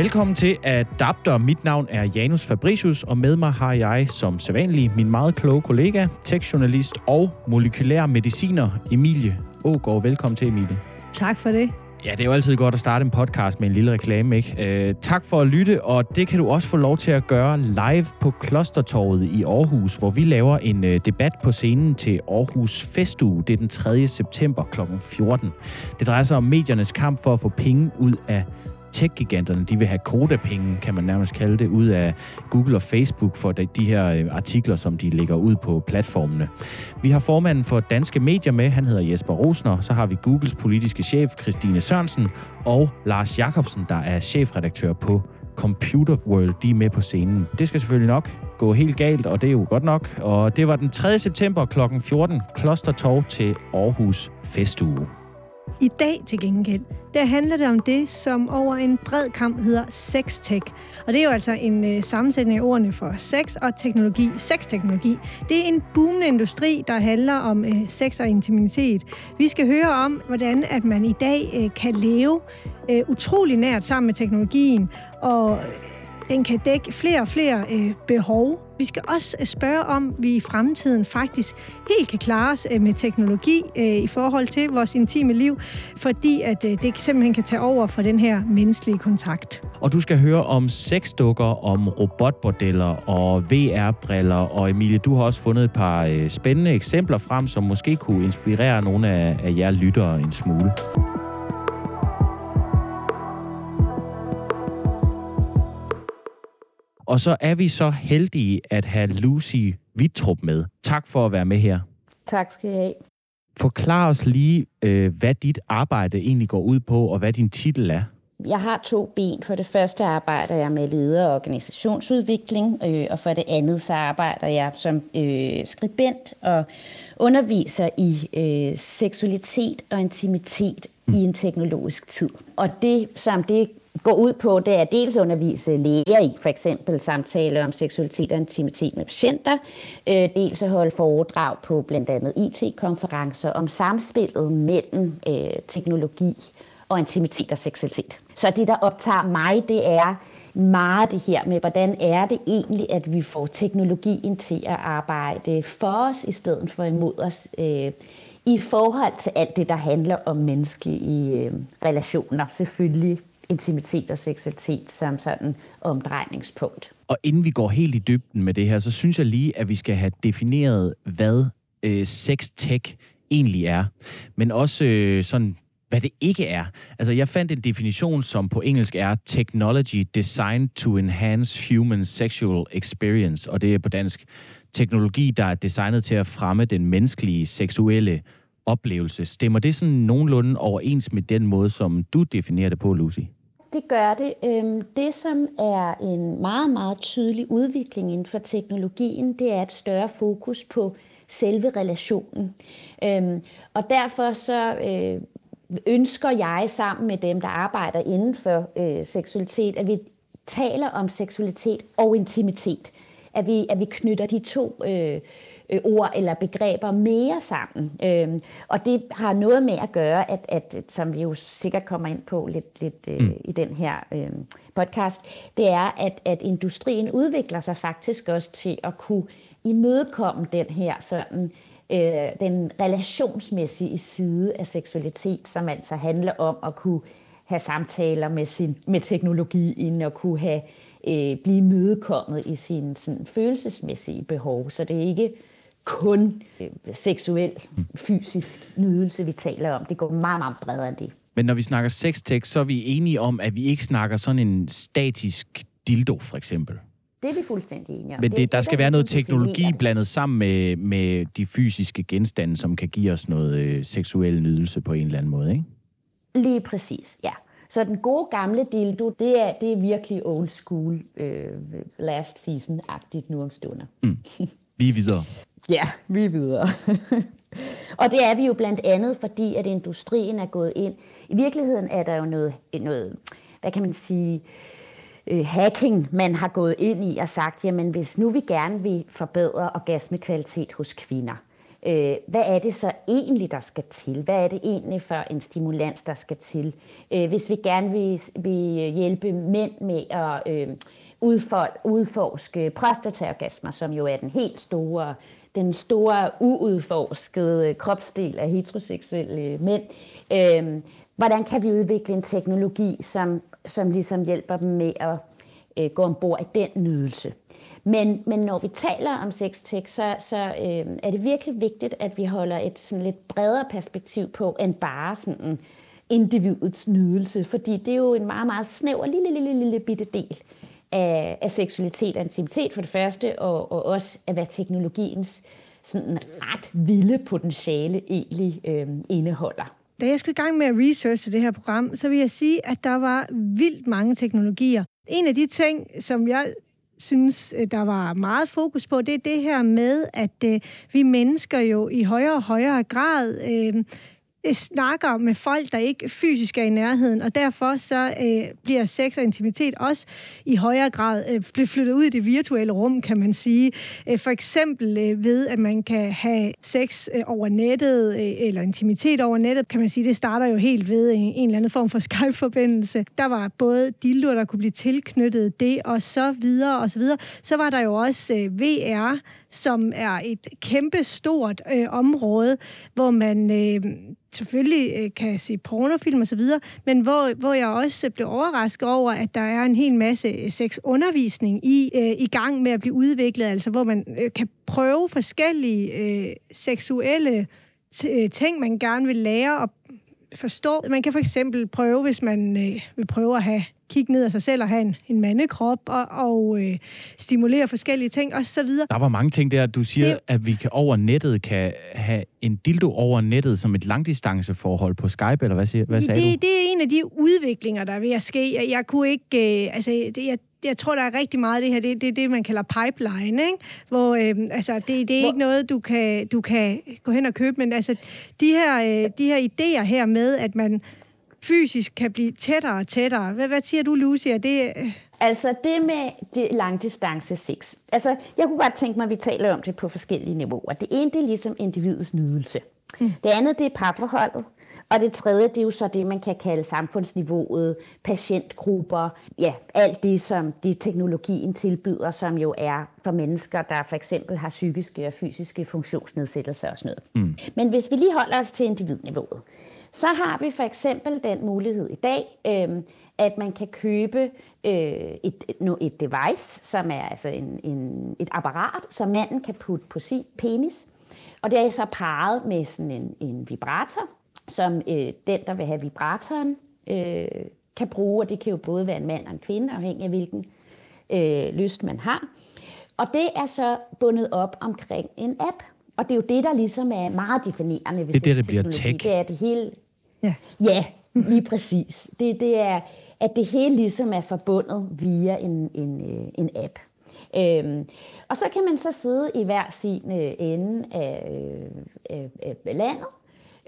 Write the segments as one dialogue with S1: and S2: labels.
S1: Velkommen til Adapter. Mit navn er Janus Fabricius, og med mig har jeg som sædvanlig min meget kloge kollega, tekstjournalist og molekylær mediciner Emilie Ågaard. Velkommen til, Emilie.
S2: Tak for det.
S1: Ja, det er jo altid godt at starte en podcast med en lille reklame, ikke? Øh, tak for at lytte, og det kan du også få lov til at gøre live på Klostertorvet i Aarhus, hvor vi laver en øh, debat på scenen til Aarhus Festuge. Det er den 3. september kl. 14. Det drejer sig om mediernes kamp for at få penge ud af tech-giganterne, de vil have kodapenge, kan man nærmest kalde det, ud af Google og Facebook for de, de her øh, artikler, som de lægger ud på platformene. Vi har formanden for Danske Medier med, han hedder Jesper Rosner, så har vi Googles politiske chef, Christine Sørensen, og Lars Jakobsen, der er chefredaktør på Computer World, de er med på scenen. Det skal selvfølgelig nok gå helt galt, og det er jo godt nok. Og det var den 3. september kl. 14, Klostertorv til Aarhus Festuge.
S2: I dag til gengæld, der handler det om det, som over en bred kamp hedder sextech. Og det er jo altså en øh, sammensætning af ordene for sex og teknologi. Sexteknologi. Det er en boomende industri, der handler om øh, sex og intimitet. Vi skal høre om, hvordan at man i dag øh, kan leve øh, utrolig nært sammen med teknologien, og den kan dække flere og flere øh, behov. Vi skal også øh, spørge om, vi i fremtiden faktisk helt kan klare os øh, med teknologi øh, i forhold til vores intime liv, fordi at øh, det simpelthen kan tage over for den her menneskelige kontakt.
S1: Og du skal høre om sexdukker, om robotbordeller og VR-briller. Og Emilie, du har også fundet et par øh, spændende eksempler frem, som måske kunne inspirere nogle af, af jer lyttere en smule. Og så er vi så heldige at have Lucy Vitrup med. Tak for at være med her.
S3: Tak skal I have.
S1: Forklar os lige, øh, hvad dit arbejde egentlig går ud på, og hvad din titel er.
S3: Jeg har to ben. For det første arbejder jeg med leder- og organisationsudvikling, øh, og for det andet så arbejder jeg som øh, skribent og underviser i øh, seksualitet og intimitet mm. i en teknologisk tid. Og det, som det går ud på, det er dels at undervise læger i, for eksempel samtale om seksualitet og intimitet med patienter, øh, dels at holde foredrag på blandt andet IT-konferencer om samspillet mellem øh, teknologi og intimitet og seksualitet. Så det, der optager mig, det er meget det her med, hvordan er det egentlig, at vi får teknologien til at arbejde for os, i stedet for imod os, øh, i forhold til alt det, der handler om menneskelige øh, relationer, selvfølgelig intimitet og seksualitet som sådan omdrejningspunkt.
S1: Og inden vi går helt i dybden med det her, så synes jeg lige, at vi skal have defineret, hvad øh, sex-tech egentlig er. Men også øh, sådan hvad det ikke er. Altså, jeg fandt en definition, som på engelsk er Technology Designed to Enhance Human Sexual Experience, og det er på dansk teknologi, der er designet til at fremme den menneskelige seksuelle oplevelse. Stemmer det sådan nogenlunde overens med den måde, som du definerer det på, Lucy?
S3: Det gør det. Øhm, det, som er en meget, meget tydelig udvikling inden for teknologien, det er et større fokus på selve relationen. Øhm, og derfor så øh, ønsker jeg sammen med dem, der arbejder inden for øh, seksualitet, at vi taler om seksualitet og intimitet. At vi, at vi knytter de to øh, øh, ord eller begreber mere sammen. Øhm, og det har noget med at gøre, at, at som vi jo sikkert kommer ind på lidt, lidt øh, mm. i den her øh, podcast, det er, at, at industrien udvikler sig faktisk også til at kunne imødekomme den her sådan øh, den relationsmæssige side af seksualitet, som altså handler om at kunne have samtaler med, sin, med teknologien og kunne have øh, blive mødekommet i sin sådan, følelsesmæssige behov. Så det er ikke kun øh, seksuel, fysisk nydelse, vi taler om. Det går meget, meget bredere end det.
S1: Men når vi snakker sextech, så er vi enige om, at vi ikke snakker sådan en statisk dildo, for eksempel.
S3: Det er vi fuldstændig enige om.
S1: Men det, det, der, der skal være noget teknologi blandet sammen med, med de fysiske genstande, som kan give os noget øh, seksuel nydelse på en eller anden måde, ikke?
S3: Lige præcis, ja. Så den gode gamle dildo, det er, det er virkelig old school, øh, last season-agtigt nu om stunder.
S1: Mm. Vi er videre.
S3: Ja, vi er videre. og det er vi jo blandt andet, fordi at industrien er gået ind. I virkeligheden er der jo noget, noget hvad kan man sige, øh, hacking, man har gået ind i og sagt, jamen hvis nu vi gerne vil forbedre orgasmekvalitet hos kvinder, Øh, hvad er det så egentlig, der skal til? Hvad er det egentlig for en stimulans, der skal til? Øh, hvis vi gerne vil, vil hjælpe mænd med at øh, udfor, udforske prostataorgasmer, som jo er den helt store, den store uudforskede øh, kropsdel af heteroseksuelle øh, mænd, øh, hvordan kan vi udvikle en teknologi, som, som ligesom hjælper dem med at øh, gå ombord i den nydelse? Men, men når vi taler om sextech, så, så øh, er det virkelig vigtigt, at vi holder et sådan lidt bredere perspektiv på, end bare sådan individets nydelse. Fordi det er jo en meget, meget snæver, lille, lille, lille bitte del af, af seksualitet og intimitet for det første, og, og også af hvad teknologiens sådan ret vilde potentiale egentlig øh, indeholder.
S2: Da jeg skulle i gang med at researche det her program, så vil jeg sige, at der var vildt mange teknologier. En af de ting, som jeg synes, øh, der var meget fokus på, det er det her med, at øh, vi mennesker jo i højere og højere grad Øh, Øh, snakker med folk, der ikke fysisk er i nærheden, og derfor så øh, bliver sex og intimitet også i højere grad øh, bliver flyttet ud i det virtuelle rum, kan man sige. Øh, for eksempel øh, ved, at man kan have sex øh, over nettet, øh, eller intimitet over nettet, kan man sige, det starter jo helt ved en, en eller anden form for Skype-forbindelse. Der var både dildoer, der kunne blive tilknyttet det, og så videre, og så videre. Så var der jo også øh, VR, som er et kæmpe stort øh, område, hvor man øh, selvfølgelig øh, kan se pornofilm og så videre, men hvor, hvor jeg også blev overrasket over, at der er en hel masse øh, sexundervisning i, øh, i gang med at blive udviklet, altså hvor man øh, kan prøve forskellige øh, seksuelle øh, ting, man gerne vil lære og forstå. Man kan for eksempel prøve, hvis man øh, vil prøve at have kigge ned af sig selv og have en, en mandekrop og, og øh, stimulere forskellige ting og så videre.
S1: Der var mange ting der. Du siger, det, at vi kan over nettet kan have en dildo over nettet som et langdistanceforhold på Skype, eller hvad, siger, hvad sagde
S2: det,
S1: du?
S2: Det er en af de udviklinger, der er ved at ske. Jeg, jeg kunne ikke... Øh, altså, det, jeg, jeg tror, der er rigtig meget af det her. Det er det, det, man kalder pipeline, ikke? Hvor, øh, altså, det, det er Hvor... ikke noget, du kan, du kan gå hen og købe, men altså, de her, øh, de her idéer her med, at man fysisk kan blive tættere og tættere. Hvad, hvad siger du, Lucia? Det...
S3: Øh, altså det med det langdistance sex. Altså, jeg kunne godt tænke mig, at vi taler om det på forskellige niveauer. Det ene, det er ligesom individets nydelse. Mm. Det andet, det er parforholdet. Og det tredje, det er jo så det, man kan kalde samfundsniveauet, patientgrupper, ja, alt det, som det teknologien tilbyder, som jo er for mennesker, der for eksempel har psykiske og fysiske funktionsnedsættelser og sådan noget. Mm. Men hvis vi lige holder os til individniveauet, så har vi for eksempel den mulighed i dag, øh, at man kan købe øh, et, et device, som er altså en, en, et apparat, som manden kan putte på sin penis. Og det er så parret med sådan en, en vibrator, som øh, den, der vil have vibratoren, øh, kan bruge. Og det kan jo både være en mand og en kvinde, afhængig af hvilken øh, lyst man har. Og det er så bundet op omkring en app. Og det er jo det, der ligesom er meget definerende
S1: ved det er det, der bliver tech.
S3: Det er det hele. Ja, ja lige præcis. Det, det er, at det hele ligesom er forbundet via en, en, øh, en app. Øhm, og så kan man så sidde i hver sin øh, ende af, øh, af landet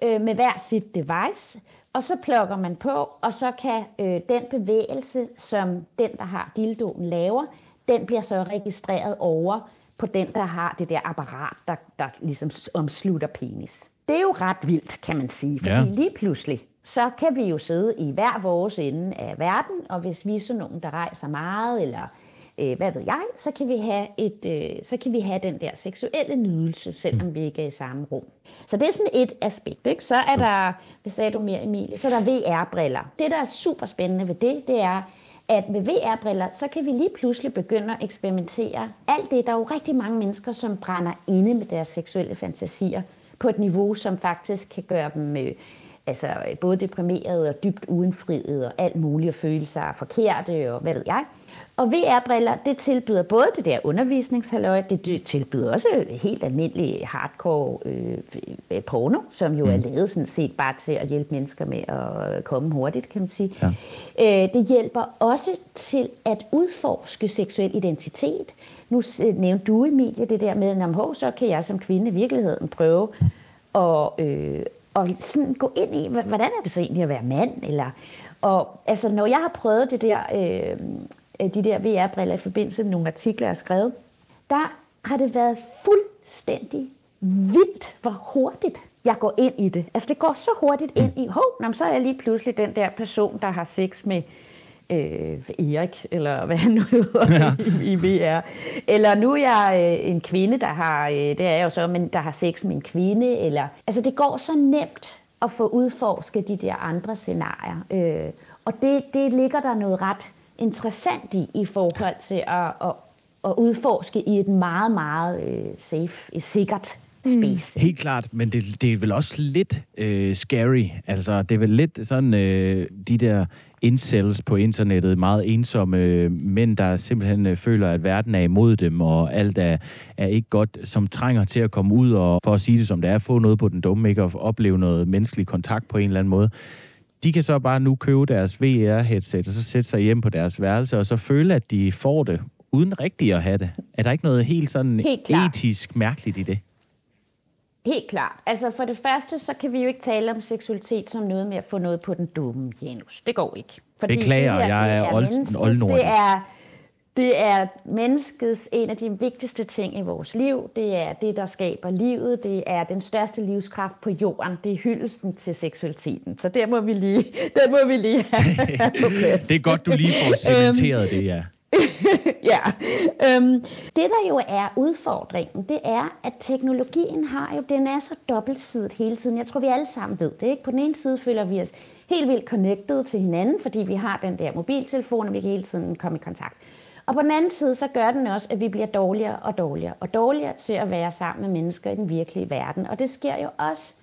S3: øh, med hver sit device, og så plukker man på, og så kan øh, den bevægelse, som den, der har dildoen, laver, den bliver så registreret over på den, der har det der apparat, der, der ligesom omslutter penis. Det er jo ret vildt, kan man sige, fordi ja. lige pludselig, så kan vi jo sidde i hver vores ende af verden, og hvis vi er sådan nogen, der rejser meget, eller øh, hvad ved jeg, så kan, vi have et, øh, så kan vi have den der seksuelle nydelse, selvom vi ikke er i samme rum. Så det er sådan et aspekt. Ikke? Så er der, det sagde du mere Emilie, så er der VR-briller. Det, der er super spændende ved det, det er, at med VR-briller, så kan vi lige pludselig begynde at eksperimentere. Alt det, der er jo rigtig mange mennesker, som brænder inde med deres seksuelle fantasier på et niveau, som faktisk kan gøre dem øh, altså, øh, både deprimerede og dybt uindfriede og alt muligt, og føle sig forkerte og hvad ved jeg. Og VR-briller, det tilbyder både det der undervisningshalløj, det tilbyder også helt almindelig hardcore øh, porno, som jo mm. er lavet sådan set bare til at hjælpe mennesker med at komme hurtigt, kan man sige. Ja. Øh, det hjælper også til at udforske seksuel identitet. Nu nævnte du, Emilie, det der med, at så kan jeg som kvinde i virkeligheden prøve at, øh, at sådan gå ind i, hvordan er det så egentlig at være mand? Eller, og altså, når jeg har prøvet det der... Øh, Øh, de der VR-briller i forbindelse med nogle artikler, jeg har skrevet, der har det været fuldstændig vildt, hvor hurtigt jeg går ind i det. Altså det går så hurtigt ind i, hov, så er jeg lige pludselig den der person, der har sex med øh, Erik, eller hvad han nu hedder ja. i, i VR. Eller nu er jeg øh, en kvinde, der har, øh, det er jeg jo så, men der har sex med en kvinde. Eller, altså det går så nemt at få udforsket de der andre scenarier. Øh, og det, det ligger der noget ret interessant i, i forhold til at, at, at udforske i et meget, meget øh, safe, sikkert space.
S1: Mm. Helt klart, men det, det er vel også lidt øh, scary. Altså, det er vel lidt sådan, øh, de der incels på internettet, meget ensomme øh, mænd, der simpelthen øh, føler, at verden er imod dem, og alt er, er ikke godt, som trænger til at komme ud og, for at sige det som det er, få noget på den dumme, ikke? Og opleve noget menneskelig kontakt på en eller anden måde. De kan så bare nu købe deres VR-headset, og så sætte sig hjem på deres værelse, og så føle, at de får det, uden rigtigt at have det. Er der ikke noget helt sådan helt etisk mærkeligt i det?
S3: Helt klart. Altså for det første, så kan vi jo ikke tale om seksualitet som noget med at få noget på den dumme Janus. Det går ikke.
S1: Fordi Beklager, det her, jeg er, er old,
S3: Det er, det er menneskets en af de vigtigste ting i vores liv. Det er det, der skaber livet. Det er den største livskraft på jorden. Det er hyldelsen til seksualiteten. Så der må vi lige, der må vi lige have på plads.
S1: Det er godt, du lige får cementeret det, ja.
S3: ja. Øhm, det, der jo er udfordringen, det er, at teknologien har jo, den er så dobbeltsidet hele tiden. Jeg tror, vi alle sammen ved det. Ikke? På den ene side føler vi os helt vildt connected til hinanden, fordi vi har den der mobiltelefon, og vi kan hele tiden komme i kontakt. Og på den anden side, så gør den også, at vi bliver dårligere og dårligere og dårligere til at være sammen med mennesker i den virkelige verden. Og det sker jo også,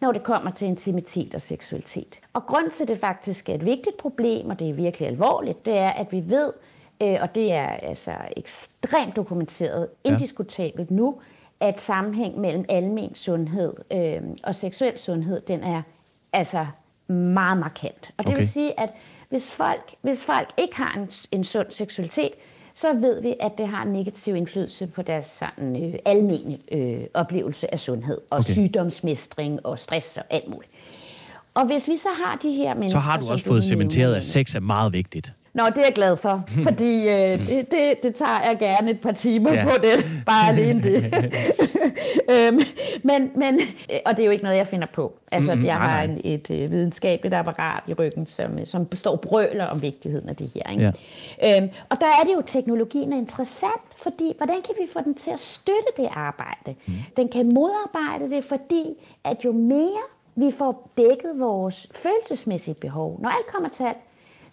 S3: når det kommer til intimitet og seksualitet. Og grund til, at det faktisk er et vigtigt problem, og det er virkelig alvorligt, det er, at vi ved, øh, og det er altså ekstremt dokumenteret, indiskutabelt nu, at sammenhæng mellem almen sundhed øh, og seksuel sundhed, den er altså meget markant. Og det okay. vil sige, at hvis folk, hvis folk ikke har en, en sund seksualitet, så ved vi, at det har en negativ indflydelse på deres sådan, øh, almene øh, oplevelse af sundhed og okay. sygdomsmestring og stress og alt muligt. Og hvis vi så har de her mennesker...
S1: Så har du også fået cementeret, at sex er meget vigtigt.
S3: Nå, det er jeg glad for, fordi øh, det, det, det tager jeg gerne et par timer ja. på det, bare alene det. øhm, men, men, og det er jo ikke noget, jeg finder på. Altså, mm, jeg har en, et øh, videnskabeligt apparat i ryggen, som, som består brøler om vigtigheden af det her. Ikke? Ja. Øhm, og der er det jo, teknologien er interessant, fordi hvordan kan vi få den til at støtte det arbejde? Mm. Den kan modarbejde det, fordi at jo mere vi får dækket vores følelsesmæssige behov, når alt kommer til alt,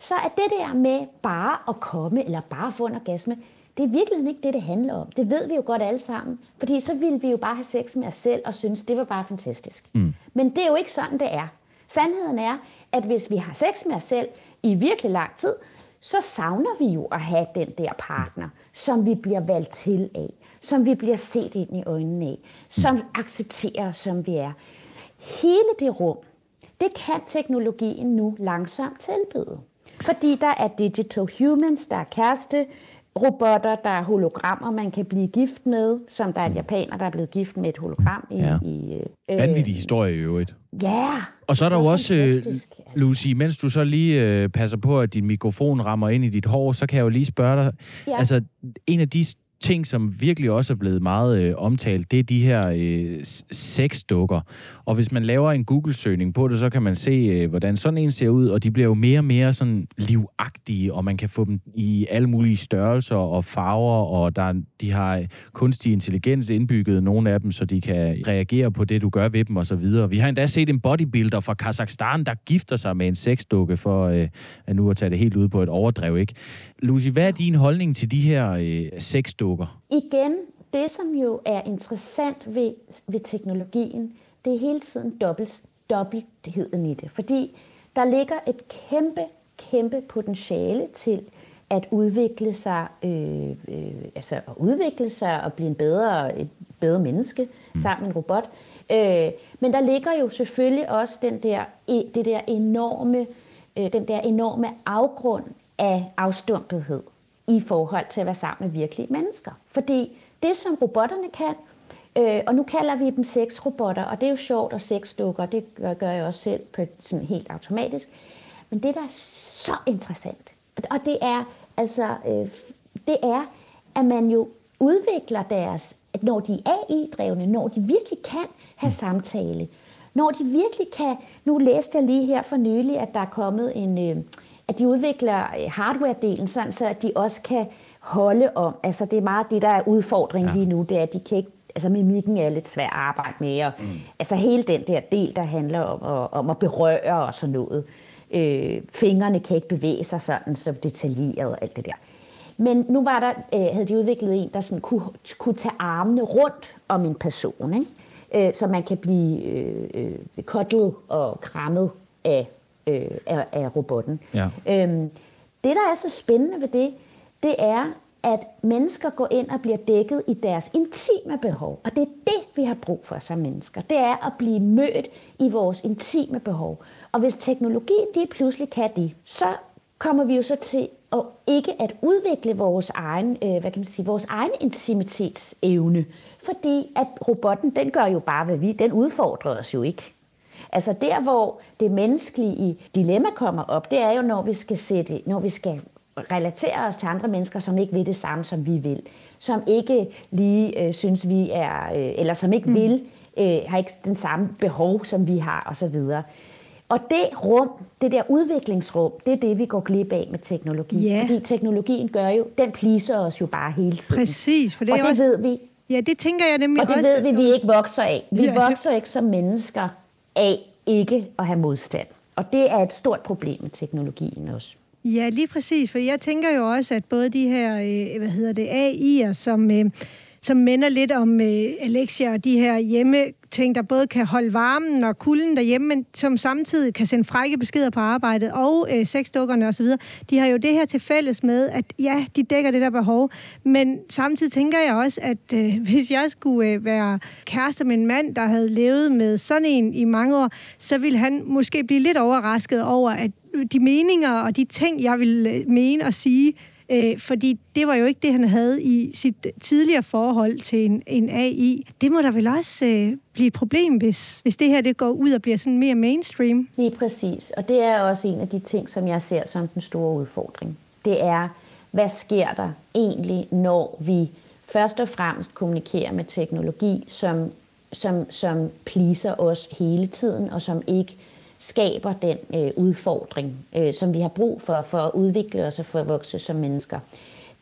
S3: så er det der med bare at komme, eller bare få en orgasme, det er virkelig ikke det, det handler om. Det ved vi jo godt alle sammen. Fordi så ville vi jo bare have sex med os selv og synes, det var bare fantastisk. Mm. Men det er jo ikke sådan, det er. Sandheden er, at hvis vi har sex med os selv i virkelig lang tid, så savner vi jo at have den der partner, som vi bliver valgt til af, som vi bliver set ind i øjnene af, som mm. accepterer os, som vi er. Hele det rum, det kan teknologien nu langsomt tilbyde. Fordi der er digital humans, der er kæreste, robotter, der er hologrammer, man kan blive gift med, som der er en japaner, der er blevet gift med et hologram i... Ja. i
S1: øh, Vanvittig historie i øvrigt.
S3: Ja.
S1: Og så er der jo også, øh, Lucy, mens du så lige øh, passer på, at din mikrofon rammer ind i dit hår, så kan jeg jo lige spørge dig, ja. altså en af de ting, som virkelig også er blevet meget øh, omtalt, det er de her øh, sexdukker. Og hvis man laver en Google-søgning på det, så kan man se, øh, hvordan sådan en ser ud, og de bliver jo mere og mere sådan livagtige, og man kan få dem i alle mulige størrelser og farver, og der, de har øh, kunstig intelligens indbygget, nogle af dem, så de kan reagere på det, du gør ved dem osv. Vi har endda set en bodybuilder fra Kazakhstan, der gifter sig med en sexdukke, for øh, at nu at tage det helt ud på et overdrev, ikke? Lucy, hvad er din holdning til de her øh, sexdukker?
S3: Igen, det som jo er interessant ved, ved teknologien, det er hele tiden dobbelt, dobbeltheden i det. Fordi der ligger et kæmpe, kæmpe potentiale til at udvikle sig, øh, øh, altså at udvikle sig og blive en bedre, et bedre menneske mm. sammen med en robot. Øh, men der ligger jo selvfølgelig også den der, det der enorme, øh, den der enorme afgrund af afstumpethed i forhold til at være sammen med virkelige mennesker. Fordi det, som robotterne kan, øh, og nu kalder vi dem sexrobotter, og det er jo sjovt, og sexdukker, det gør, gør jeg også selv på sådan helt automatisk. Men det, der er så interessant, og det er, altså, øh, det er, at man jo udvikler deres at når de er AI-drevne, når de virkelig kan have samtale, når de virkelig kan, nu læste jeg lige her for nylig, at der er kommet en, øh, at de udvikler øh, hardware-delen, sådan så at de også kan holde om, altså det er meget det, der er udfordringen ja. lige nu, det er, at de kan ikke altså mimikken er lidt svær at arbejde med, og mm. altså hele den der del, der handler om, at, om at berøre og sådan noget. Øh, fingrene kan ikke bevæge sig sådan så detaljeret og alt det der. Men nu var der, øh, havde de udviklet en, der sådan kunne, kunne tage armene rundt om en person, ikke? Øh, så man kan blive øh, øh, kottet og krammet af, øh, af, af robotten. Ja. Øhm, det, der er så spændende ved det, det er, at mennesker går ind og bliver dækket i deres intime behov. Og det er det, vi har brug for som mennesker. Det er at blive mødt i vores intime behov. Og hvis teknologien de pludselig kan det, så kommer vi jo så til at ikke at udvikle vores egen, øh, hvad kan man sige, vores egen intimitetsevne. Fordi at robotten, den gør jo bare, hvad vi, den udfordrer os jo ikke. Altså der, hvor det menneskelige dilemma kommer op, det er jo, når vi skal sætte, når vi skal relatere os til andre mennesker, som ikke vil det samme, som vi vil. Som ikke lige øh, synes, vi er, øh, eller som ikke mm. vil, øh, har ikke den samme behov, som vi har, osv. Og det rum, det der udviklingsrum, det er det, vi går glip af med teknologi. Yeah. Fordi teknologien gør jo, den pleaser os jo bare hele tiden.
S2: Præcis,
S3: for det, og det også... ved vi.
S2: Ja, det tænker jeg nemlig
S3: Og det
S2: også.
S3: ved vi, vi ikke vokser af. Vi ja, vokser det... ikke som mennesker af ikke at have modstand. Og det er et stort problem med teknologien også.
S2: Ja, lige præcis, for jeg tænker jo også, at både de her, øh, hvad hedder det, AI'er, som, øh, som minder lidt om øh, Alexia og de her hjemme ting, der både kan holde varmen og kulden derhjemme, men som samtidig kan sende frække beskeder på arbejdet, og øh, sexdukkerne osv., de har jo det her til fælles med, at ja, de dækker det der behov, men samtidig tænker jeg også, at øh, hvis jeg skulle øh, være kæreste med en mand, der havde levet med sådan en i mange år, så ville han måske blive lidt overrasket over, at øh, de meninger og de ting, jeg ville øh, mene og sige, Øh, fordi det var jo ikke det, han havde i sit tidligere forhold til en, en AI. Det må der vel også øh, blive et problem, hvis, hvis det her det går ud og bliver sådan mere mainstream.
S3: Lige præcis. Og det er også en af de ting, som jeg ser som den store udfordring. Det er, hvad sker der egentlig, når vi først og fremmest kommunikerer med teknologi, som, som, som pleaser os hele tiden, og som ikke skaber den øh, udfordring, øh, som vi har brug for, for at udvikle os og for at vokse som mennesker.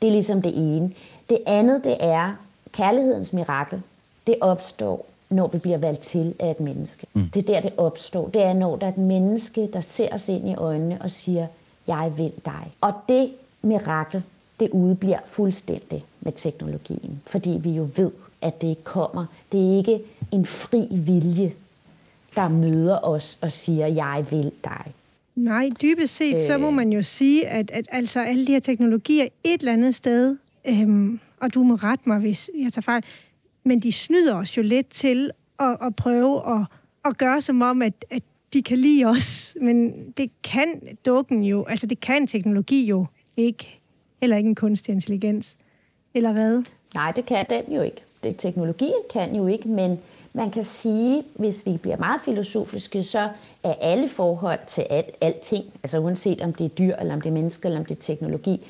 S3: Det er ligesom det ene. Det andet, det er kærlighedens mirakel. Det opstår, når vi bliver valgt til af et menneske. Mm. Det er der, det opstår. Det er, når der er et menneske, der ser os ind i øjnene og siger, jeg vil dig. Og det mirakel, det udbliver fuldstændig med teknologien, fordi vi jo ved, at det kommer. Det er ikke en fri vilje, der møder os og siger, jeg vil dig.
S2: Nej, dybest set, øh, så må øh. man jo sige, at, at altså alle de her teknologier et eller andet sted, øhm, og du må rette mig, hvis jeg tager fejl, men de snyder os jo lidt til at, at prøve at, at gøre som om, at, at de kan lide os. Men det kan dukken jo, altså det kan teknologi jo ikke. Heller ikke en kunstig intelligens. Eller hvad?
S3: Nej, det kan den jo ikke. Det, teknologien kan jo ikke, men man kan sige, hvis vi bliver meget filosofiske, så er alle forhold til alt, alting, altså uanset om det er dyr, eller om det er mennesker, eller om det er teknologi,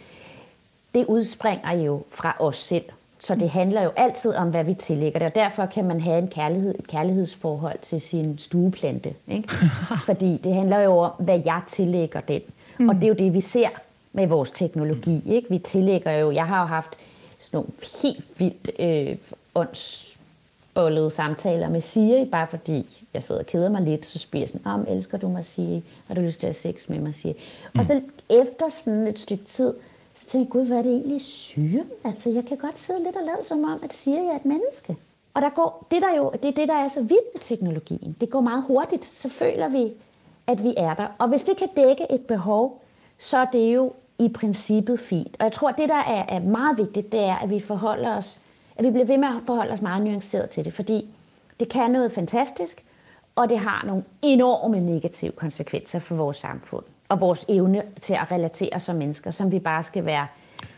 S3: det udspringer jo fra os selv. Så det handler jo altid om, hvad vi tillægger det, og derfor kan man have en kærlighed, et kærlighedsforhold til sin stueplante. Ikke? Fordi det handler jo om, hvad jeg tillægger den. Mm. Og det er jo det, vi ser med vores teknologi. Ikke? Vi tillægger jo, jeg har jo haft sådan nogle helt vildt øh, ånds bollede samtaler med Siri, bare fordi jeg sidder og keder mig lidt, så spørger jeg sådan, om elsker du mig, Siri? Har du lyst til at have sex med mig, Siri? Mm. Og så efter sådan et stykke tid, så tænkte jeg, gud, hvad er det egentlig syre? Altså, jeg kan godt sidde lidt og lade som om, at Siri er et menneske. Og der går, det, der jo, det er det, der er så vildt med teknologien. Det går meget hurtigt, så føler vi, at vi er der. Og hvis det kan dække et behov, så er det jo i princippet fint. Og jeg tror, det, der er, er meget vigtigt, det er, at vi forholder os at vi bliver ved med at forholde os meget nuanceret til det, fordi det kan noget fantastisk, og det har nogle enorme negative konsekvenser for vores samfund og vores evne til at relatere som mennesker, som vi bare skal være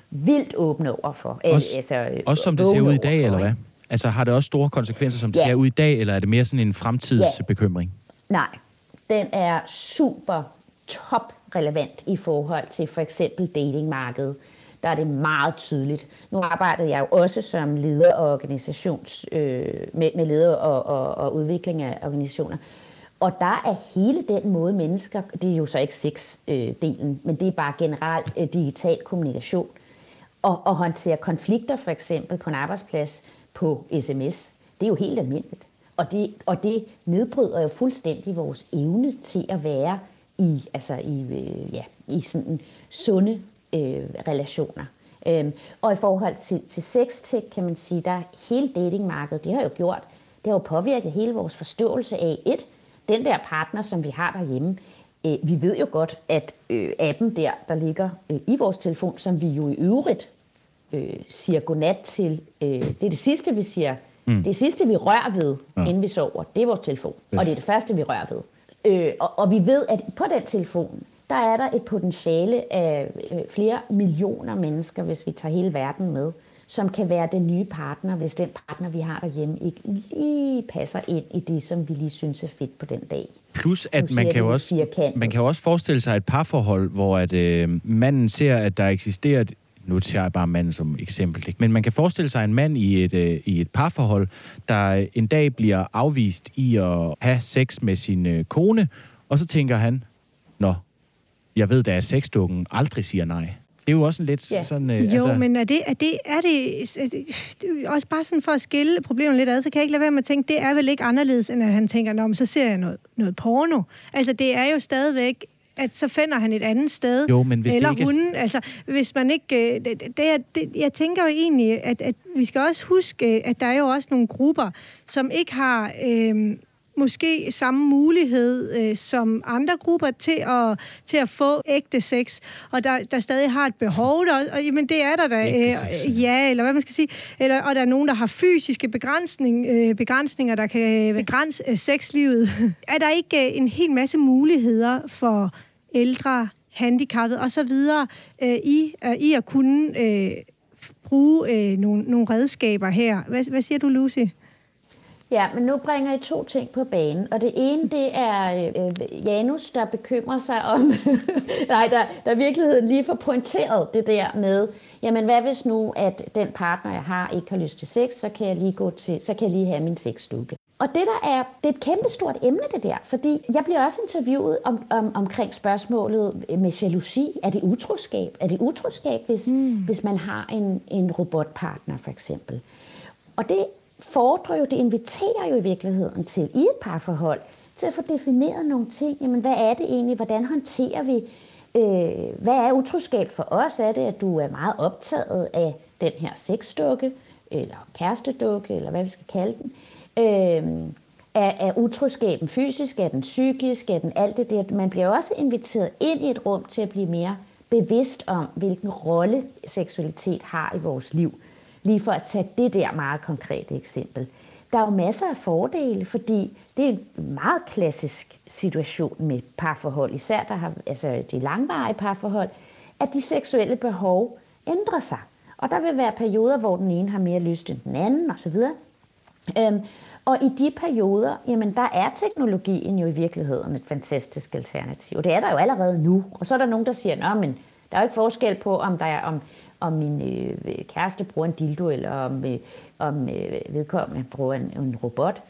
S3: vildt åbne over for.
S1: Også, altså, også som det ser ud i dag, for, eller hvad? Altså har det også store konsekvenser, som det ja. ser ud i dag, eller er det mere sådan en fremtidsbekymring?
S3: Ja. Nej, den er super top relevant i forhold til for eksempel datingmarkedet der er det meget tydeligt. Nu arbejdede jeg jo også som leder og organisations, øh, med, med leder og, og, og udvikling af organisationer. Og der er hele den måde mennesker, det er jo så ikke sex-delen, øh, men det er bare generelt øh, digital kommunikation, og, og håndtere konflikter for eksempel på en arbejdsplads på sms, det er jo helt almindeligt. Og det, og det nedbryder jo fuldstændig vores evne til at være i, altså i, øh, ja, i sådan sunde øh, relationer. Øhm, og i forhold til, til sextech, kan man sige, der hele datingmarkedet, det har jo gjort, det har jo påvirket hele vores forståelse af, et, den der partner, som vi har derhjemme, øh, vi ved jo godt, at øh, appen der, der ligger øh, i vores telefon, som vi jo i øvrigt øh, siger godnat til, øh, det er det sidste, vi siger, mm. det sidste, vi rører ved, ja. inden vi sover, det er vores telefon, yes. og det er det første, vi rører ved. Øh, og, og vi ved, at på den telefon, der er der et potentiale af øh, flere millioner mennesker, hvis vi tager hele verden med, som kan være den nye partner, hvis den partner, vi har derhjemme, ikke lige passer ind i det, som vi lige synes er fedt på den dag.
S1: Plus, at man kan, også, man kan jo også forestille sig et parforhold, hvor at, øh, manden ser, at der eksisterer et nu tager jeg bare manden som eksempel, ikke? men man kan forestille sig en mand i et, øh, i et parforhold, der en dag bliver afvist i at have sex med sin øh, kone, og så tænker han, nå, jeg ved da, at sexdukken aldrig siger nej. Det er jo også en lidt ja. sådan... Øh,
S2: jo, altså... men er det, er, det, er, det, er det også bare sådan for at skille problemet lidt ad, så kan jeg ikke lade være med at tænke, det er vel ikke anderledes, end at han tænker, nå, men så ser jeg noget, noget porno. Altså, det er jo stadigvæk at så finder han et andet sted.
S1: Jo, men hvis
S2: eller
S1: det ikke
S2: hunden. Er... Altså, hvis man ikke... Øh, det, det, det, jeg tænker jo egentlig, at, at vi skal også huske, at der er jo også nogle grupper, som ikke har... Øh, måske samme mulighed øh, som andre grupper til at, til at få ægte sex, og der, der stadig har et behov, der, og jamen, det er der da, øh, ja, eller hvad man skal sige, eller, og der er nogen, der har fysiske begrænsning, øh, begrænsninger, der kan begrænse øh, sexlivet. er der ikke øh, en hel masse muligheder for ældre, handicappede osv. Øh, i, øh, i at kunne øh, bruge øh, nogle, nogle redskaber her? Hvad, hvad siger du, Lucy?
S3: Ja, men nu bringer I to ting på banen, og det ene, det er øh, Janus, der bekymrer sig om, nej, der, der virkeligheden lige får pointeret det der med, jamen hvad hvis nu, at den partner, jeg har, ikke har lyst til sex, så kan jeg lige, gå til, så kan jeg lige have min sexdukke. Og det der er, det er et kæmpestort emne det der, fordi jeg bliver også interviewet om, om, omkring spørgsmålet med jalousi. Er det utroskab? Er det utroskab, hvis, mm. hvis man har en, en robotpartner for eksempel? Og det fordrer jo, det inviterer jo i virkeligheden til i et parforhold, til at få defineret nogle ting. Jamen, hvad er det egentlig? Hvordan håndterer vi? Øh, hvad er utroskab for os? Er det, at du er meget optaget af den her sexdukke, eller kærestedukke, eller hvad vi skal kalde den? Øh, er, er utroskaben fysisk? Er den psykisk? Er den alt det der? Man bliver også inviteret ind i et rum til at blive mere bevidst om, hvilken rolle seksualitet har i vores liv. Lige for at tage det der meget konkrete eksempel. Der er jo masser af fordele, fordi det er en meget klassisk situation med parforhold, især der har, altså de langvarige parforhold, at de seksuelle behov ændrer sig. Og der vil være perioder, hvor den ene har mere lyst end den anden osv. Øhm, og i de perioder, jamen der er teknologien jo i virkeligheden et fantastisk alternativ. Det er der jo allerede nu. Og så er der nogen, der siger, at der er jo ikke forskel på, om der er om om min øh, kæreste bruger en dildo, eller om, øh, om øh, vedkommende bruger en, en robot.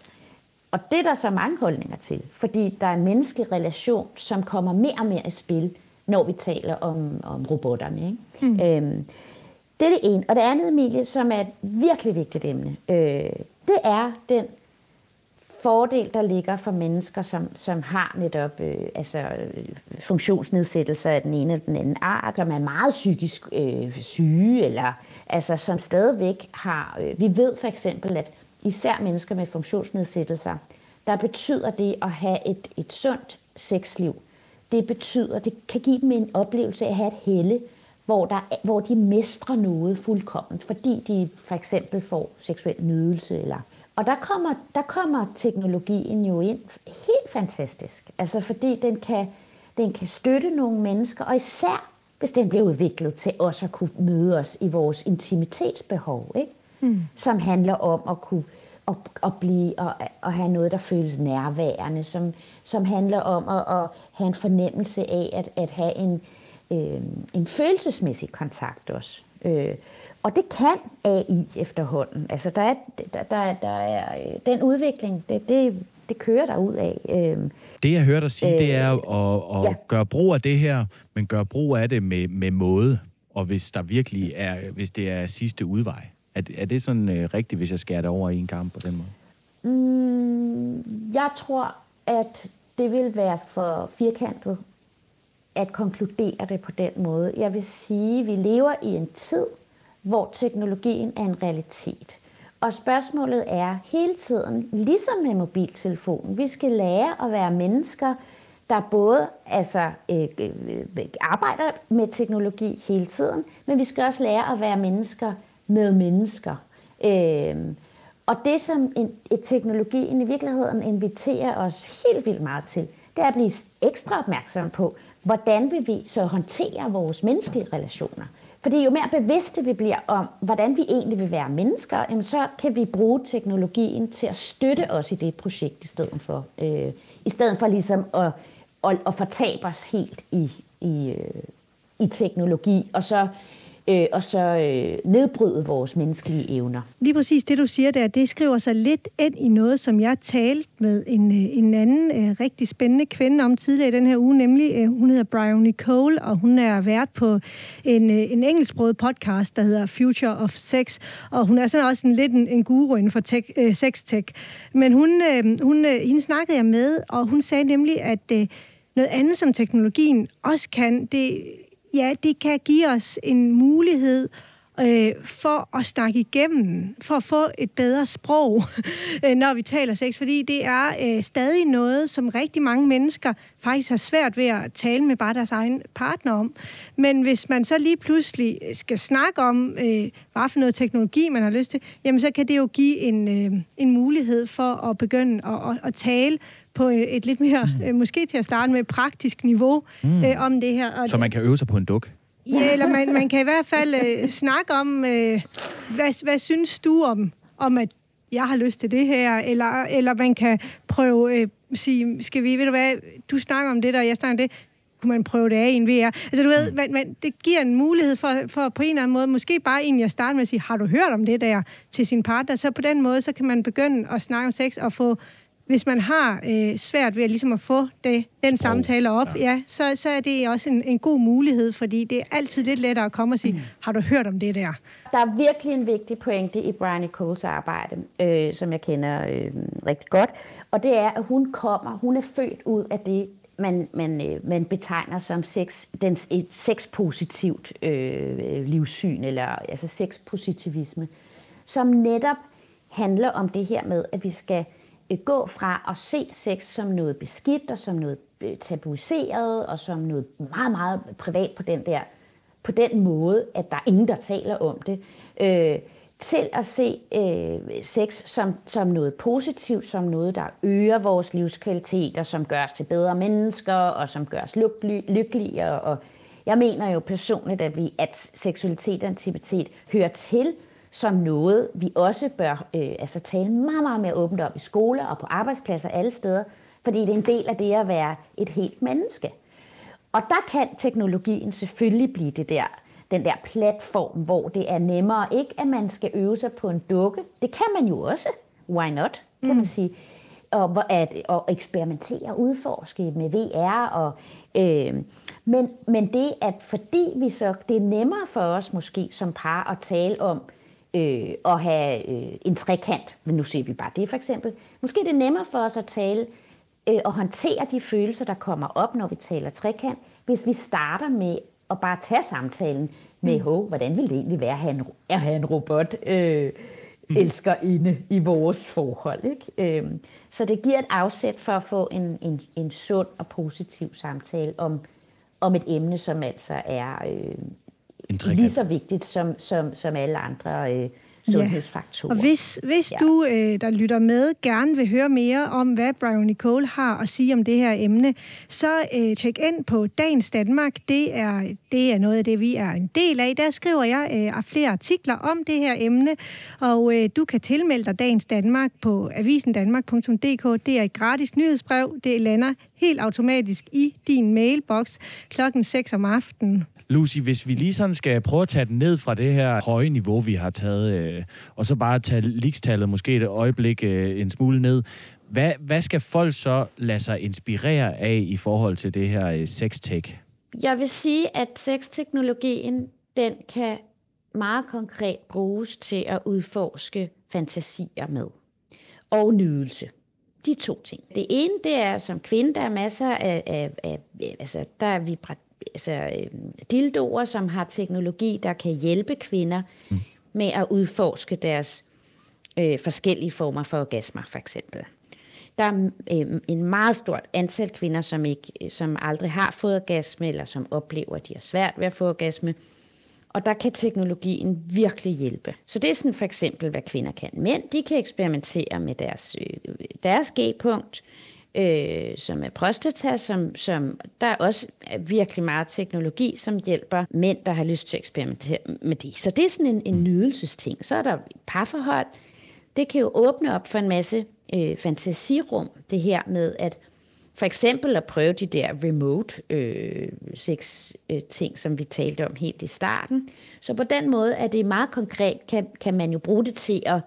S3: Og det er der så mange holdninger til, fordi der er en menneskelig relation, som kommer mere og mere i spil, når vi taler om, om robotterne. Ikke? Mm. Øhm, det er det ene. Og det andet, Emilie, som er et virkelig vigtigt emne, øh, det er den fordel, der ligger for mennesker, som, som har netop øh, altså, øh, funktionsnedsættelser af den ene eller den anden art, som er meget psykisk øh, syge, eller altså, som stadigvæk har... Øh, vi ved for eksempel, at især mennesker med funktionsnedsættelser, der betyder det at have et, et sundt sexliv, det betyder, det kan give dem en oplevelse af at have et helle, hvor, der, hvor de mestrer noget fuldkommen, fordi de for eksempel får seksuel nydelse eller og der kommer, der kommer teknologien jo ind helt fantastisk. Altså fordi den kan, den kan støtte nogle mennesker, og især hvis den bliver udviklet til også at kunne møde os i vores intimitetsbehov, ikke? Mm. som handler om at kunne at, at blive og at have noget, der føles nærværende, som, som handler om at, at have en fornemmelse af at, at have en, øh, en følelsesmæssig kontakt også. Øh, og det kan AI efterhånden. Altså der er, der, der, der er øh, den udvikling, det, det, det kører der ud af. Øh,
S1: det jeg hører dig sige, øh, det er at, at ja. gøre brug af det her, men gøre brug af det med, med måde. Og hvis der virkelig er, hvis det er sidste udvej. Er, er det sådan uh, rigtigt, hvis jeg skærer det over i en kamp på den måde?
S3: Mm, jeg tror, at det vil være for firkantet at konkludere det på den måde. Jeg vil sige, at vi lever i en tid, hvor teknologien er en realitet. Og spørgsmålet er hele tiden, ligesom med mobiltelefonen, vi skal lære at være mennesker, der både altså, øh, øh, øh arbejder med teknologi hele tiden, men vi skal også lære at være mennesker med mennesker. Øh, og det, som en, et teknologien i virkeligheden inviterer os helt vildt meget til, det er at blive ekstra opmærksom på, hvordan vil vi så håndtere vores menneskelige relationer. Fordi jo mere bevidste vi bliver om, hvordan vi egentlig vil være mennesker, jamen så kan vi bruge teknologien til at støtte os i det projekt i stedet for. Øh, I stedet for ligesom at, at, at fortabe os helt i, i, øh, i teknologi, og så øh, og så øh, nedbryde vores menneskelige evner.
S2: Lige præcis det, du siger der, det skriver sig lidt ind i noget, som jeg talte med en, øh, en anden øh, rigtig spændende kvinde om tidligere i den her uge, nemlig øh, hun hedder Brian Nicole, og hun er vært på en, øh, en engelsksproget podcast, der hedder Future of Sex, og hun er sådan også en, lidt en, en guru inden for tech, øh, sex-tech. Men hun, øh, hun, øh, hende snakkede jeg med, og hun sagde nemlig, at øh, noget andet, som teknologien også kan, det ja, det kan give os en mulighed øh, for at snakke igennem, for at få et bedre sprog, øh, når vi taler sex, fordi det er øh, stadig noget, som rigtig mange mennesker faktisk har svært ved at tale med bare deres egen partner om. Men hvis man så lige pludselig skal snakke om, øh, hvad for noget teknologi man har lyst til, jamen så kan det jo give en, øh, en mulighed for at begynde at, at, at tale på et lidt mere, mm. øh, måske til at starte med, praktisk niveau mm. øh, om det her.
S1: Og så man kan øve sig på en duk?
S2: Ja, eller man, man kan i hvert fald øh, snakke om, øh, hvad, hvad synes du om, om, at jeg har lyst til det her, eller, eller man kan prøve øh, sige, skal vi, ved du hvad, du snakker om det der, jeg snakker om det, kunne man prøve det af i en VR. Altså du ved, man, man, det giver en mulighed for, for på en eller anden måde, måske bare egentlig at starte med at sige, har du hørt om det der til sin partner? Så på den måde, så kan man begynde at snakke om sex og få hvis man har øh, svært ved at, ligesom at få det, den Sprog. samtale op, ja. Ja, så, så er det også en, en god mulighed, fordi det er altid lidt lettere at komme og sige, mm. har du hørt om det der?
S3: Der er virkelig en vigtig pointe i Brian Nicoles arbejde, øh, som jeg kender øh, rigtig godt, og det er, at hun kommer, hun er født ud af det, man, man, øh, man betegner som sex, den, et sexpositivt øh, livssyn, eller altså sexpositivisme, som netop handler om det her med, at vi skal gå fra at se sex som noget beskidt og som noget øh, tabuiseret og som noget meget, meget privat på den der på den måde, at der er ingen, der taler om det, øh, til at se øh, sex som, som noget positivt, som noget, der øger vores livskvalitet, og som gør os til bedre mennesker, og som gør os lykkeligere. Og jeg mener jo personligt, at, vi, at seksualitet og intimitet hører til som noget, vi også bør øh, altså tale meget, meget mere åbent om i skoler og på arbejdspladser alle steder, fordi det er en del af det at være et helt menneske. Og der kan teknologien selvfølgelig blive det der, den der platform, hvor det er nemmere ikke, at man skal øve sig på en dukke. Det kan man jo også. Why not, kan mm. man sige. Og at, og eksperimentere og udforske med VR. Og, øh, men, men det, at fordi vi så, det er nemmere for os måske som par at tale om, øh, at have øh, en trekant, men nu ser vi bare det for eksempel. Måske det er nemmere for os at tale øh, og håndtere de følelser, der kommer op, når vi taler trekant, hvis vi starter med at bare tage samtalen med, mm. hvordan vil det egentlig være at have en, at have en robot øh, mm. elsker inde i vores forhold. Ikke? Øh, så det giver et afsæt for at få en, en, en sund og positiv samtale om, om et emne, som altså er øh, lige så vigtigt som, som, som alle andre øh, sundhedsfaktorer.
S2: Ja. Og hvis, hvis ja. du, øh, der lytter med, gerne vil høre mere om, hvad Brian Nicole har at sige om det her emne, så øh, tjek ind på Dagens Danmark. Det er, det er noget af det, vi er en del af. Der skriver jeg øh, flere artikler om det her emne, og øh, du kan tilmelde dig Dagens Danmark på avisendanmark.dk. Det er et gratis nyhedsbrev. Det lander helt automatisk i din mailbox klokken 6 om aftenen.
S1: Lucy, hvis vi lige sådan skal prøve at tage den ned fra det her høje niveau, vi har taget, øh, og så bare tage likstallet måske et øjeblik øh, en smule ned. Hvad, hvad skal folk så lade sig inspirere af i forhold til det her øh, sextech?
S3: Jeg vil sige, at sexteknologien, den kan meget konkret bruges til at udforske fantasier med. Og nydelse. De to ting. Det ene, det er som kvinde, der er masser af, af, af altså der er vibra, altså, øh, dildoer, som har teknologi, der kan hjælpe kvinder mm. med at udforske deres øh, forskellige former for orgasmer, for eksempel. Der er øh, en meget stort antal kvinder, som, ikke, som aldrig har fået orgasme, eller som oplever, at de har svært ved at få orgasme. Og der kan teknologien virkelig hjælpe. Så det er sådan for eksempel, hvad kvinder kan. Mænd, de kan eksperimentere med deres, øh, deres G-punkt, øh, som er prostata, som, som der er også virkelig meget teknologi, som hjælper mænd, der har lyst til at eksperimentere med det. Så det er sådan en, en nydelsesting. Så er der parforhold. Det kan jo åbne op for en masse øh, fantasirum, det her med at for eksempel at prøve de der remote øh, sex øh, ting, som vi talte om helt i starten. Så på den måde er det meget konkret, kan, kan man jo bruge det til at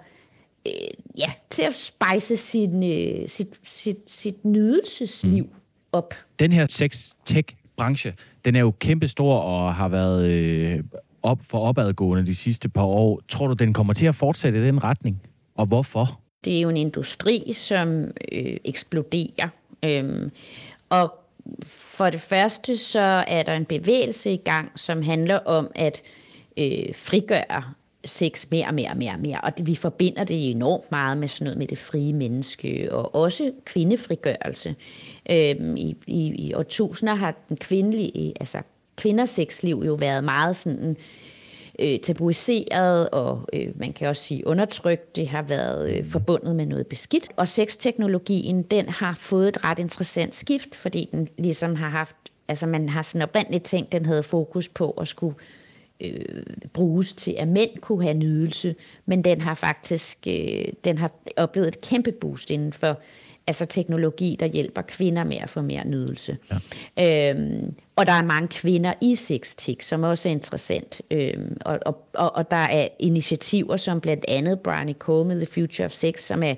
S3: øh, ja, til at spejse sin, øh, sit, sit, sit nydelsesliv mm. op.
S1: Den her sex-tech-branche, den er jo kæmpestor og har været øh, op for opadgående de sidste par år. Tror du, den kommer til at fortsætte i den retning? Og hvorfor?
S3: Det er jo en industri, som øh, eksploderer. Øhm, og for det første, så er der en bevægelse i gang, som handler om at øh, frigøre sex mere og mere og mere og mere. Og det, vi forbinder det enormt meget med sådan noget med det frie menneske, og også kvindefrigørelse. Øhm, i, i, I årtusinder har den kvindelige, øh, altså kvinders sexliv jo været meget sådan øh, tabuiseret, og øh, man kan også sige undertrykt. Det har været øh, forbundet med noget beskidt. Og sexteknologien, den har fået et ret interessant skift, fordi den ligesom har haft, altså man har sådan oprindeligt tænkt, den havde fokus på at skulle øh, bruges til, at mænd kunne have nydelse, men den har faktisk øh, den har oplevet et kæmpe boost inden for altså teknologi, der hjælper kvinder med at få mere nydelse. Ja. Øhm, og der er mange kvinder i sextik, som også er interessant. Øhm, og, og, og, og der er initiativer som blandt andet Brian Cole med The Future of Sex, som er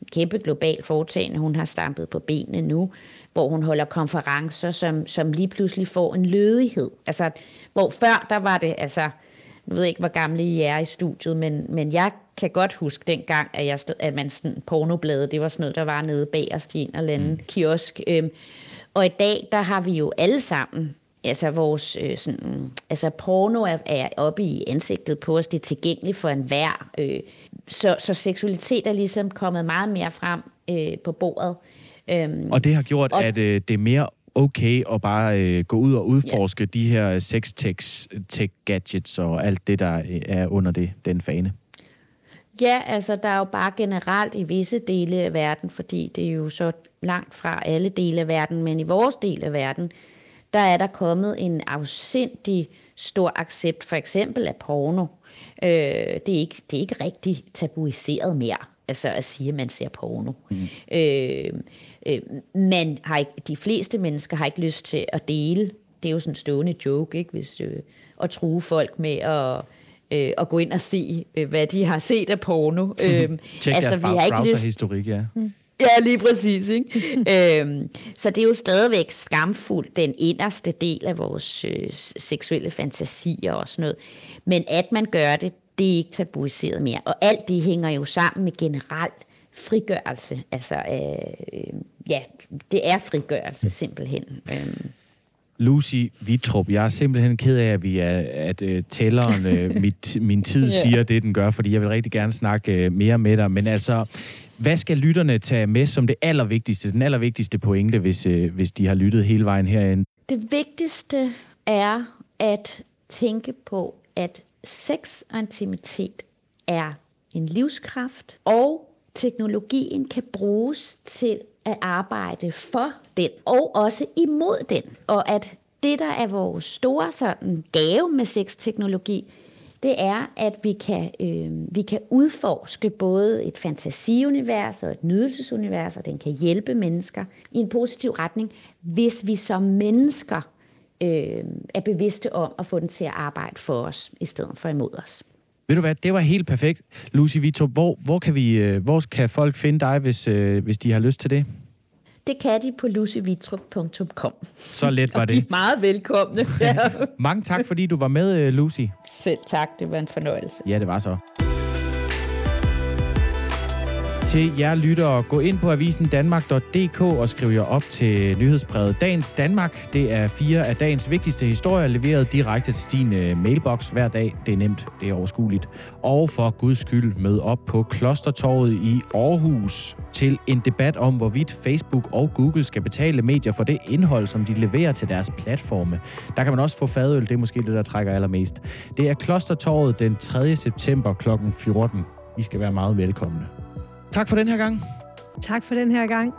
S3: en kæmpe global foretagende, hun har stampet på benene nu, hvor hun holder konferencer, som, som lige pludselig får en lødighed. Altså, hvor før, der var det, altså, jeg ved ikke, hvor gamle I er i studiet, men, men jeg kan godt huske dengang, at, jeg stod, at man sådan, pornobladet, det var sådan noget, der var nede bag os i en eller anden mm. kiosk. Øhm, og i dag, der har vi jo alle sammen, altså vores, øh, sådan, altså porno er, er oppe i ansigtet på os, det er tilgængeligt for enhver. Øh, så, så seksualitet er ligesom kommet meget mere frem øh, på bordet.
S1: Øhm, og det har gjort, og, at øh, det er mere okay at bare øh, gå ud og udforske ja. de her sex tech, gadgets og alt det, der øh, er under det, den fane?
S3: Ja, altså der er jo bare generelt i visse dele af verden, fordi det er jo så langt fra alle dele af verden, men i vores del af verden, der er der kommet en afsindig stor accept, for eksempel af porno. Øh, det, er ikke, det er ikke rigtig tabuiseret mere, altså at sige, at man ser porno. Mm. Øh, øh, men har ikke, de fleste mennesker har ikke lyst til at dele. Det er jo sådan en stående joke, ikke? Hvis, øh, at true folk med at øh, at gå ind og se, øh, hvad de har set af porno.
S1: øhm, altså, vi har ikke lyst... historik, ja. Mm.
S3: Ja, lige præcis. Ikke? øhm, så det er jo stadigvæk skamfuldt, den inderste del af vores øh, seksuelle fantasier og sådan noget. Men at man gør det, det er ikke tabuiseret mere. Og alt det hænger jo sammen med generelt frigørelse. Altså, øh, ja, det er frigørelse simpelthen. Øhm.
S1: Lucy Vitrup, jeg er simpelthen ked af, at, vi er, at uh, tælleren, uh, mit, min tid siger det, den gør, fordi jeg vil rigtig gerne snakke uh, mere med dig. Men altså, hvad skal lytterne tage med som det allervigtigste, den allervigtigste pointe, hvis, øh, hvis de har lyttet hele vejen herind?
S3: Det vigtigste er at tænke på, at sex og intimitet er en livskraft, og teknologien kan bruges til at arbejde for den, og også imod den. Og at det, der er vores store sådan, gave med sexteknologi, det er, at vi kan, øh, vi kan udforske både et fantasiunivers og et nydelsesunivers, og den kan hjælpe mennesker i en positiv retning, hvis vi som mennesker øh, er bevidste om at få den til at arbejde for os, i stedet for imod os.
S1: Ved du hvad, det var helt perfekt. Lucy Vito, hvor, hvor, kan, vi, øh, hvor kan folk finde dig, hvis, øh, hvis de har lyst til det?
S3: Det kan de på lucyvitrup.com.
S1: Så let var
S3: Og
S1: det.
S3: de er meget velkomne.
S1: Mange tak, fordi du var med, øh, Lucy.
S3: Selv tak, det var en fornøjelse.
S1: Ja, det var så. Til jer lyttere, gå ind på avisen danmark.dk og skriv jer op til nyhedsbrevet Dagens Danmark. Det er fire af dagens vigtigste historier, leveret direkte til din øh, mailbox hver dag. Det er nemt, det er overskueligt. Og for guds skyld, mød op på Klostertorvet i Aarhus til en debat om, hvorvidt Facebook og Google skal betale medier for det indhold, som de leverer til deres platforme. Der kan man også få fadøl, det er måske det, der trækker allermest. Det er Klostertorvet den 3. september kl. 14. I skal være meget velkomne. Tak for den her gang.
S2: Tak for den her gang.